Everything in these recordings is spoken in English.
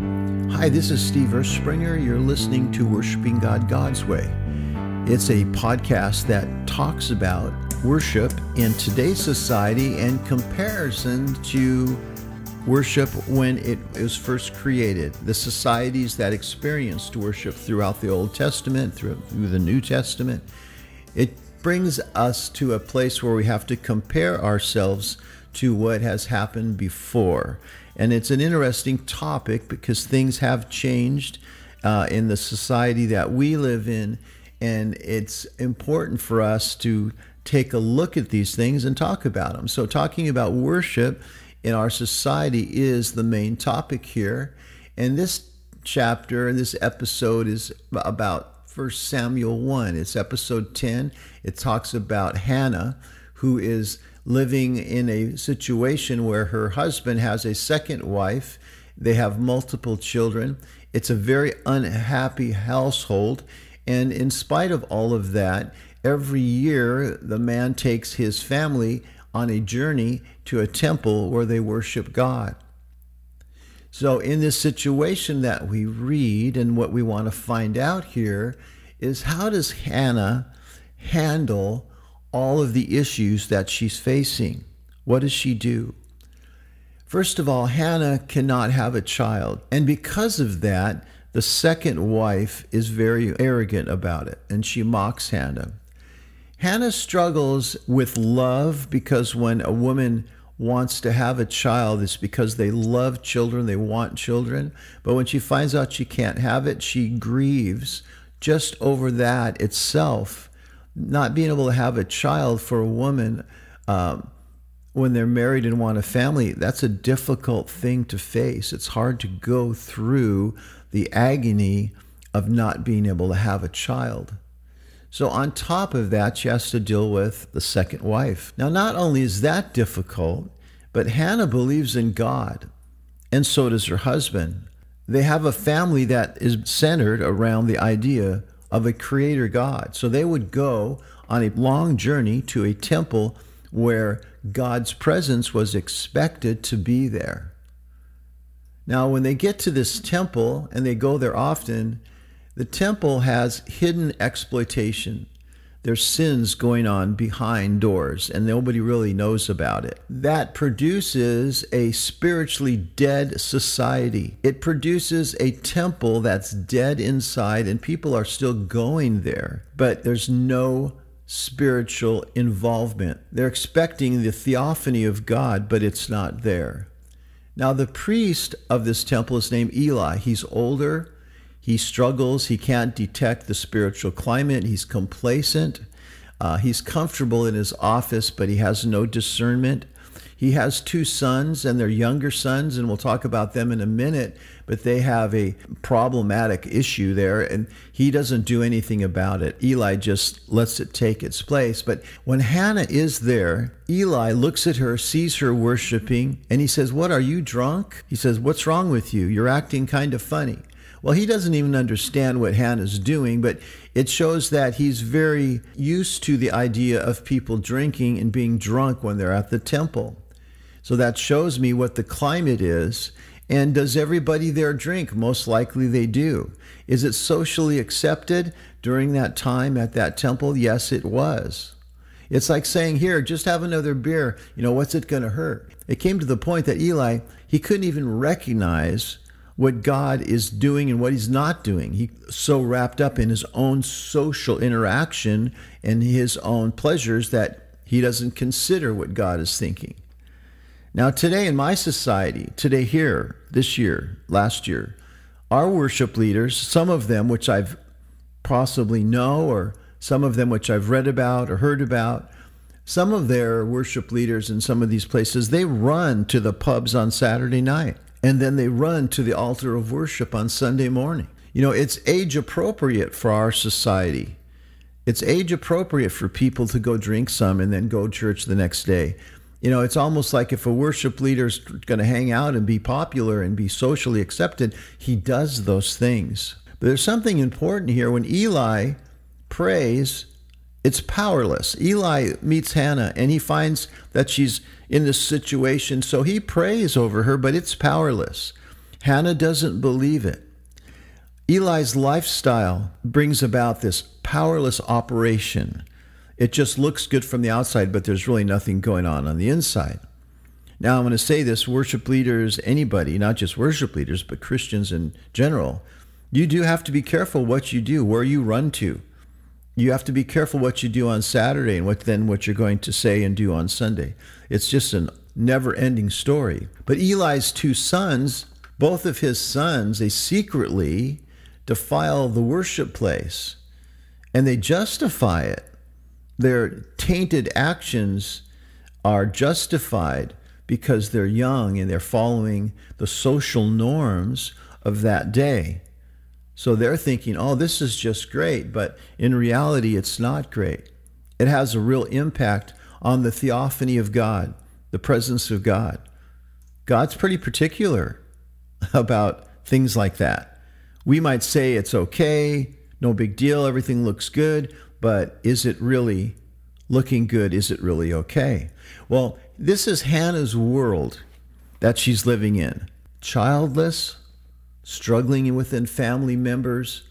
Hi, this is Steve Erspringer. You're listening to Worshiping God God's Way. It's a podcast that talks about worship in today's society and comparison to worship when it was first created. The societies that experienced worship throughout the Old Testament, through, through the New Testament. It brings us to a place where we have to compare ourselves to what has happened before. And it's an interesting topic because things have changed uh, in the society that we live in. And it's important for us to take a look at these things and talk about them. So, talking about worship in our society is the main topic here. And this chapter and this episode is about 1 Samuel 1. It's episode 10. It talks about Hannah, who is living in a situation where her husband has a second wife. They have multiple children. It's a very unhappy household. And in spite of all of that, every year the man takes his family on a journey to a temple where they worship God. So, in this situation that we read, and what we want to find out here is how does Hannah handle all of the issues that she's facing. What does she do? First of all, Hannah cannot have a child. And because of that, the second wife is very arrogant about it and she mocks Hannah. Hannah struggles with love because when a woman wants to have a child, it's because they love children, they want children. But when she finds out she can't have it, she grieves just over that itself not being able to have a child for a woman um, when they're married and want a family, that's a difficult thing to face. It's hard to go through the agony of not being able to have a child. So, on top of that, she has to deal with the second wife. Now, not only is that difficult, but Hannah believes in God, and so does her husband. They have a family that is centered around the idea of a creator God. So they would go on a long journey to a temple where God's presence was expected to be there. Now, when they get to this temple and they go there often, the temple has hidden exploitation there's sins going on behind doors and nobody really knows about it. That produces a spiritually dead society. It produces a temple that's dead inside and people are still going there, but there's no spiritual involvement. They're expecting the theophany of God, but it's not there. Now, the priest of this temple is named Eli. He's older he struggles. He can't detect the spiritual climate. He's complacent. Uh, he's comfortable in his office, but he has no discernment. He has two sons, and they're younger sons, and we'll talk about them in a minute, but they have a problematic issue there, and he doesn't do anything about it. Eli just lets it take its place. But when Hannah is there, Eli looks at her, sees her worshiping, and he says, What, are you drunk? He says, What's wrong with you? You're acting kind of funny. Well, he doesn't even understand what Hannah's doing, but it shows that he's very used to the idea of people drinking and being drunk when they're at the temple. So that shows me what the climate is. And does everybody there drink? Most likely they do. Is it socially accepted during that time at that temple? Yes, it was. It's like saying, Here, just have another beer. You know, what's it going to hurt? It came to the point that Eli, he couldn't even recognize what God is doing and what he's not doing. He's so wrapped up in his own social interaction and his own pleasures that he doesn't consider what God is thinking. Now, today in my society, today here, this year, last year, our worship leaders, some of them which I've possibly know, or some of them which I've read about or heard about, some of their worship leaders in some of these places, they run to the pubs on Saturday night and then they run to the altar of worship on Sunday morning. You know, it's age appropriate for our society. It's age appropriate for people to go drink some and then go church the next day. You know, it's almost like if a worship leader's going to hang out and be popular and be socially accepted, he does those things. But there's something important here. When Eli prays, it's powerless. Eli meets Hannah and he finds that she's in this situation, so he prays over her, but it's powerless. Hannah doesn't believe it. Eli's lifestyle brings about this powerless operation. It just looks good from the outside, but there's really nothing going on on the inside. Now, I'm going to say this worship leaders, anybody, not just worship leaders, but Christians in general, you do have to be careful what you do, where you run to. You have to be careful what you do on Saturday and what then what you're going to say and do on Sunday. It's just a never-ending story. But Eli's two sons, both of his sons, they secretly defile the worship place and they justify it. Their tainted actions are justified because they're young and they're following the social norms of that day. So they're thinking, oh, this is just great. But in reality, it's not great. It has a real impact on the theophany of God, the presence of God. God's pretty particular about things like that. We might say it's okay, no big deal, everything looks good, but is it really looking good? Is it really okay? Well, this is Hannah's world that she's living in. Childless, struggling within family members,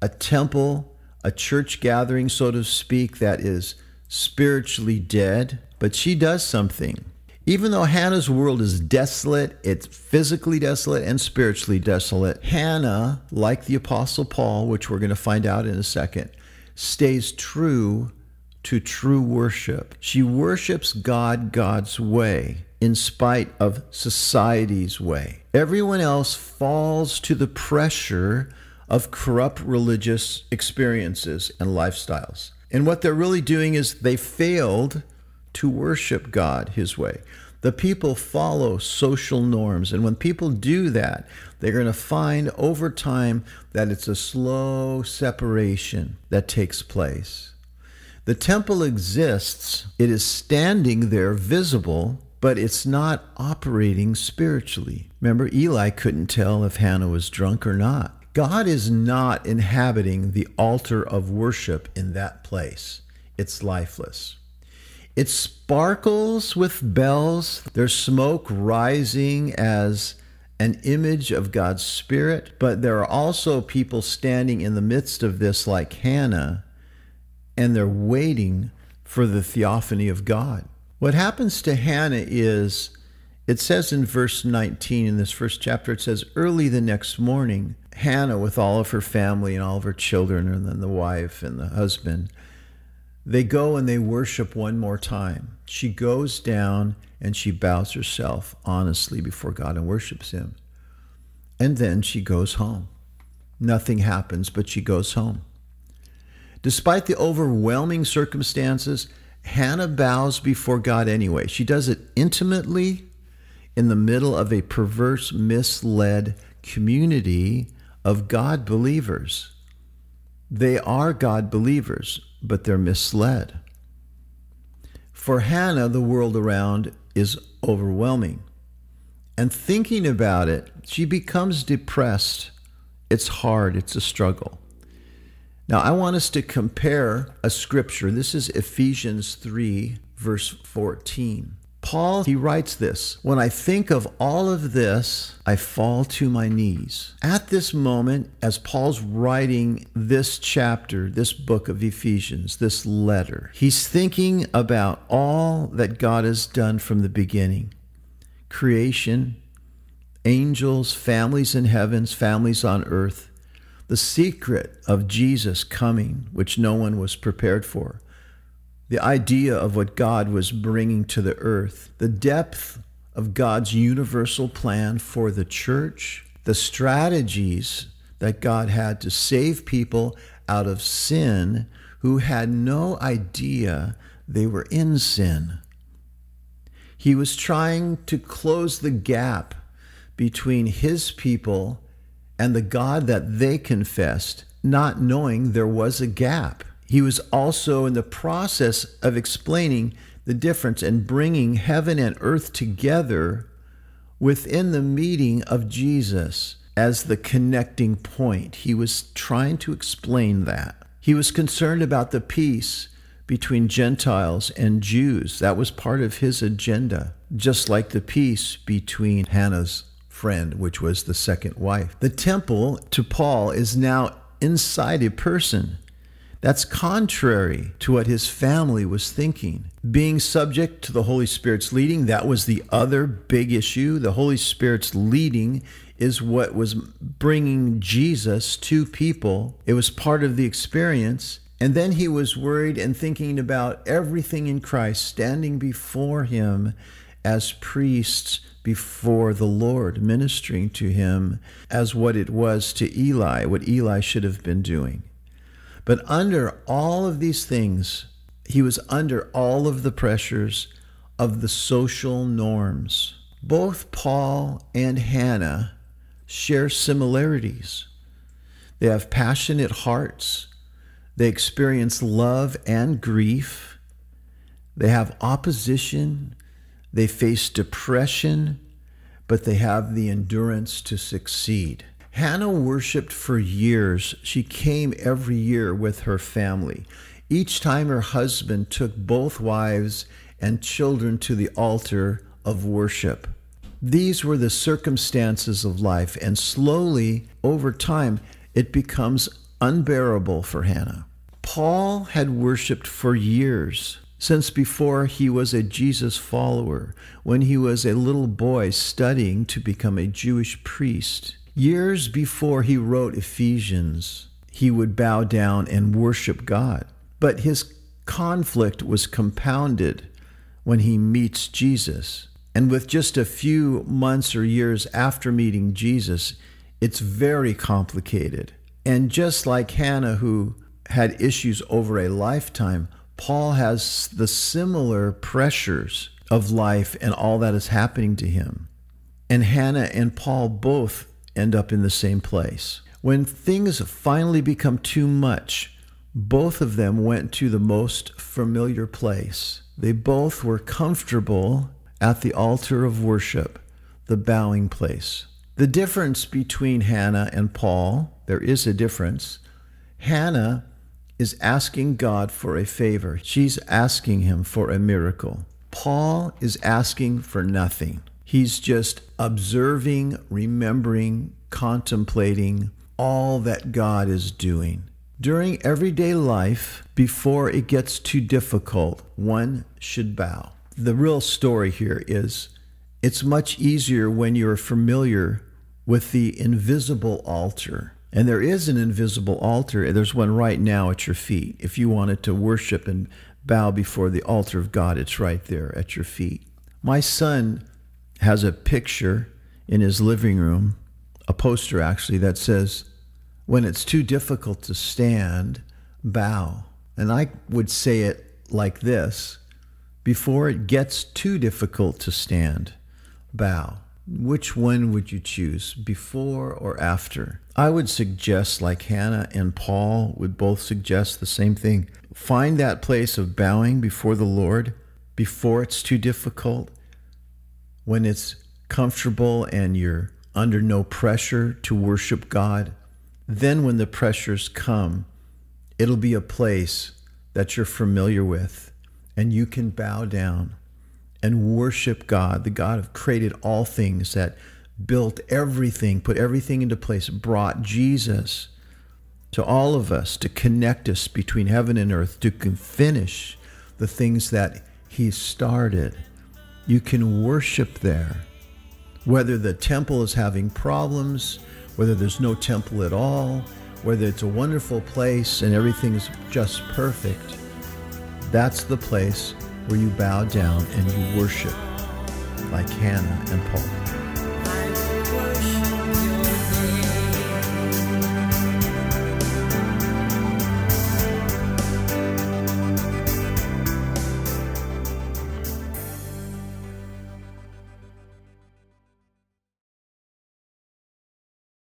a temple, a church gathering, so to speak, that is spiritually dead. But she does something. Even though Hannah's world is desolate, it's physically desolate and spiritually desolate, Hannah, like the Apostle Paul, which we're going to find out in a second, stays true to true worship. She worships God God's way in spite of society's way. Everyone else falls to the pressure of corrupt religious experiences and lifestyles. And what they're really doing is they failed to worship God his way. The people follow social norms. And when people do that, they're going to find over time that it's a slow separation that takes place. The temple exists, it is standing there visible, but it's not operating spiritually. Remember, Eli couldn't tell if Hannah was drunk or not. God is not inhabiting the altar of worship in that place, it's lifeless. It sparkles with bells. There's smoke rising as an image of God's Spirit, but there are also people standing in the midst of this, like Hannah, and they're waiting for the theophany of God. What happens to Hannah is, it says in verse 19 in this first chapter, it says, Early the next morning, Hannah, with all of her family and all of her children, and then the wife and the husband, they go and they worship one more time. She goes down and she bows herself honestly before God and worships Him. And then she goes home. Nothing happens, but she goes home. Despite the overwhelming circumstances, Hannah bows before God anyway. She does it intimately in the middle of a perverse, misled community of God believers. They are God believers, but they're misled. For Hannah, the world around is overwhelming. And thinking about it, she becomes depressed. It's hard, it's a struggle. Now, I want us to compare a scripture. This is Ephesians 3, verse 14. Paul, he writes this When I think of all of this, I fall to my knees. At this moment, as Paul's writing this chapter, this book of Ephesians, this letter, he's thinking about all that God has done from the beginning creation, angels, families in heavens, families on earth the secret of Jesus coming, which no one was prepared for, the idea of what God was bringing to the earth, the depth of God's universal plan for the church, the strategies that God had to save people out of sin who had no idea they were in sin. He was trying to close the gap between his people and the God that they confessed, not knowing there was a gap. He was also in the process of explaining the difference and bringing heaven and earth together within the meeting of Jesus as the connecting point. He was trying to explain that. He was concerned about the peace between Gentiles and Jews. That was part of his agenda, just like the peace between Hannah's friend, which was the second wife. The temple to Paul is now inside a person. That's contrary to what his family was thinking. Being subject to the Holy Spirit's leading, that was the other big issue. The Holy Spirit's leading is what was bringing Jesus to people. It was part of the experience. And then he was worried and thinking about everything in Christ standing before him as priests before the Lord, ministering to him as what it was to Eli, what Eli should have been doing. But under all of these things, he was under all of the pressures of the social norms. Both Paul and Hannah share similarities. They have passionate hearts. They experience love and grief. They have opposition. They face depression, but they have the endurance to succeed. Hannah worshiped for years. She came every year with her family. Each time her husband took both wives and children to the altar of worship. These were the circumstances of life, and slowly, over time, it becomes unbearable for Hannah. Paul had worshiped for years, since before he was a Jesus follower, when he was a little boy studying to become a Jewish priest. Years before he wrote Ephesians, he would bow down and worship God. But his conflict was compounded when he meets Jesus. And with just a few months or years after meeting Jesus, it's very complicated. And just like Hannah, who had issues over a lifetime, Paul has the similar pressures of life and all that is happening to him. And Hannah and Paul both end up in the same place. When things finally become too much, both of them went to the most familiar place. They both were comfortable at the altar of worship, the bowing place. The difference between Hannah and Paul, there is a difference. Hannah is asking God for a favor, she's asking him for a miracle. Paul is asking for nothing. He's just observing, remembering, contemplating all that God is doing. During everyday life, before it gets too difficult, one should bow the real story here is it's much easier when you're familiar with the invisible altar. And there is an invisible altar. There's one right now at your feet. If you wanted to worship and bow before the altar of God, it's right there at your feet. My son has a picture in his living room, a poster actually, that says, When it's too difficult to stand, bow. And I would say it like this before it gets too difficult to stand, bow. Which one would you choose, before or after? I would suggest, like Hannah and Paul would both suggest the same thing. Find that place of bowing before the Lord before it's too difficult, when it's comfortable and you're under no pressure to worship God. Then, when the pressures come, it'll be a place that you're familiar with and you can bow down and worship God, the God who created all things, that built everything, put everything into place, brought Jesus to all of us to connect us between heaven and earth, to finish the things that He started. You can worship there. Whether the temple is having problems, whether there's no temple at all, whether it's a wonderful place and everything is just perfect that's the place where you bow down and you worship like Hannah and Paul.